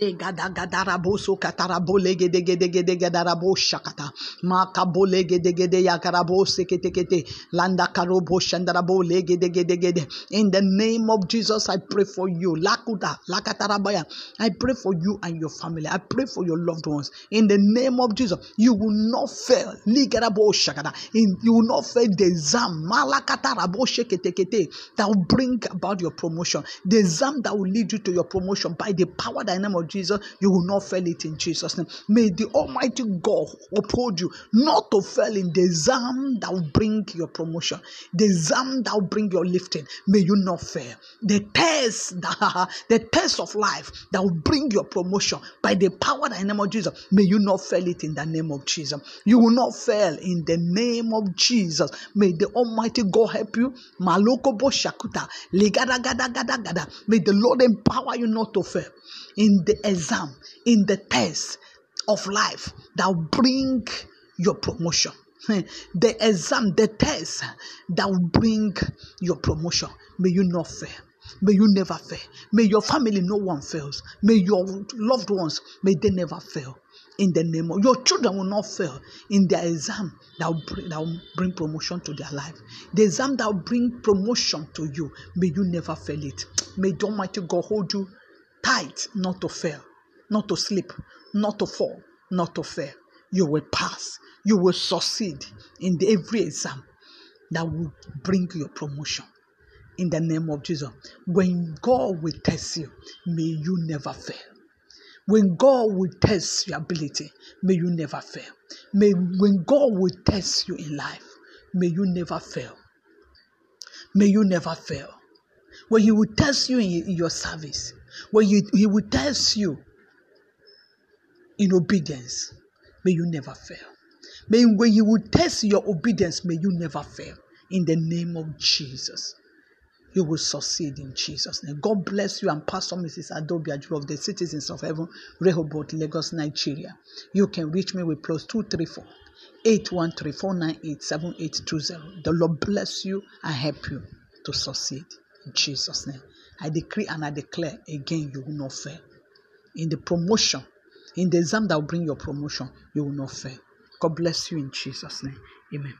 In the name of Jesus, I pray for you. Lakuta, lakatarabaya. I pray for you and your family. I pray for your loved ones. In the name of Jesus, you will not fail. Ligarabo. In, you will not fail the exam. Malakatarabo. That will bring about your promotion. The exam that will lead you to your promotion by the power name Jesus, you will not fail it in Jesus' name. May the Almighty God uphold you not to fail in the exam that will bring your promotion, the exam that will bring your lifting. May you not fail. The test, that, the test of life that will bring your promotion by the power the name of Jesus. May you not fail it in the name of Jesus. You will not fail in the name of Jesus. May the Almighty God help you. Maloko bo. May the Lord empower you not to fail in the exam, in the test of life that will bring your promotion. The exam, the test that will bring your promotion. May you not fail. May you never fail. May your family, no one fails. May your loved ones, may they never fail. In the name of your children will not fail in their exam that will, bring, that will bring promotion to their life. The exam that will bring promotion to you, may you never fail it. May the Almighty God hold you tight not to fail, not to slip, not to fall, not to fail. You will pass. You will succeed in every exam that will bring your promotion. In the name of Jesus. When God will test you, may you never fail. When God will test your ability, may you never fail. May when God will test you in life, may you never fail. May you never fail. When He will test you in your service, when you, He will test you in obedience, may you never fail. May when He will test your obedience, may you never fail. In the name of Jesus you will succeed in Jesus' name. God bless you and Pastor Mrs. Adobe Aju of the Citizens of Heaven, Rehoboth, Lagos, Nigeria. You can reach me with plus 234 813 498 7820. The Lord bless you and help you to succeed in Jesus' name. I decree and I declare again, you will not fail. In the promotion, in the exam that will bring your promotion, you will not fail. God bless you in Jesus' name. Amen.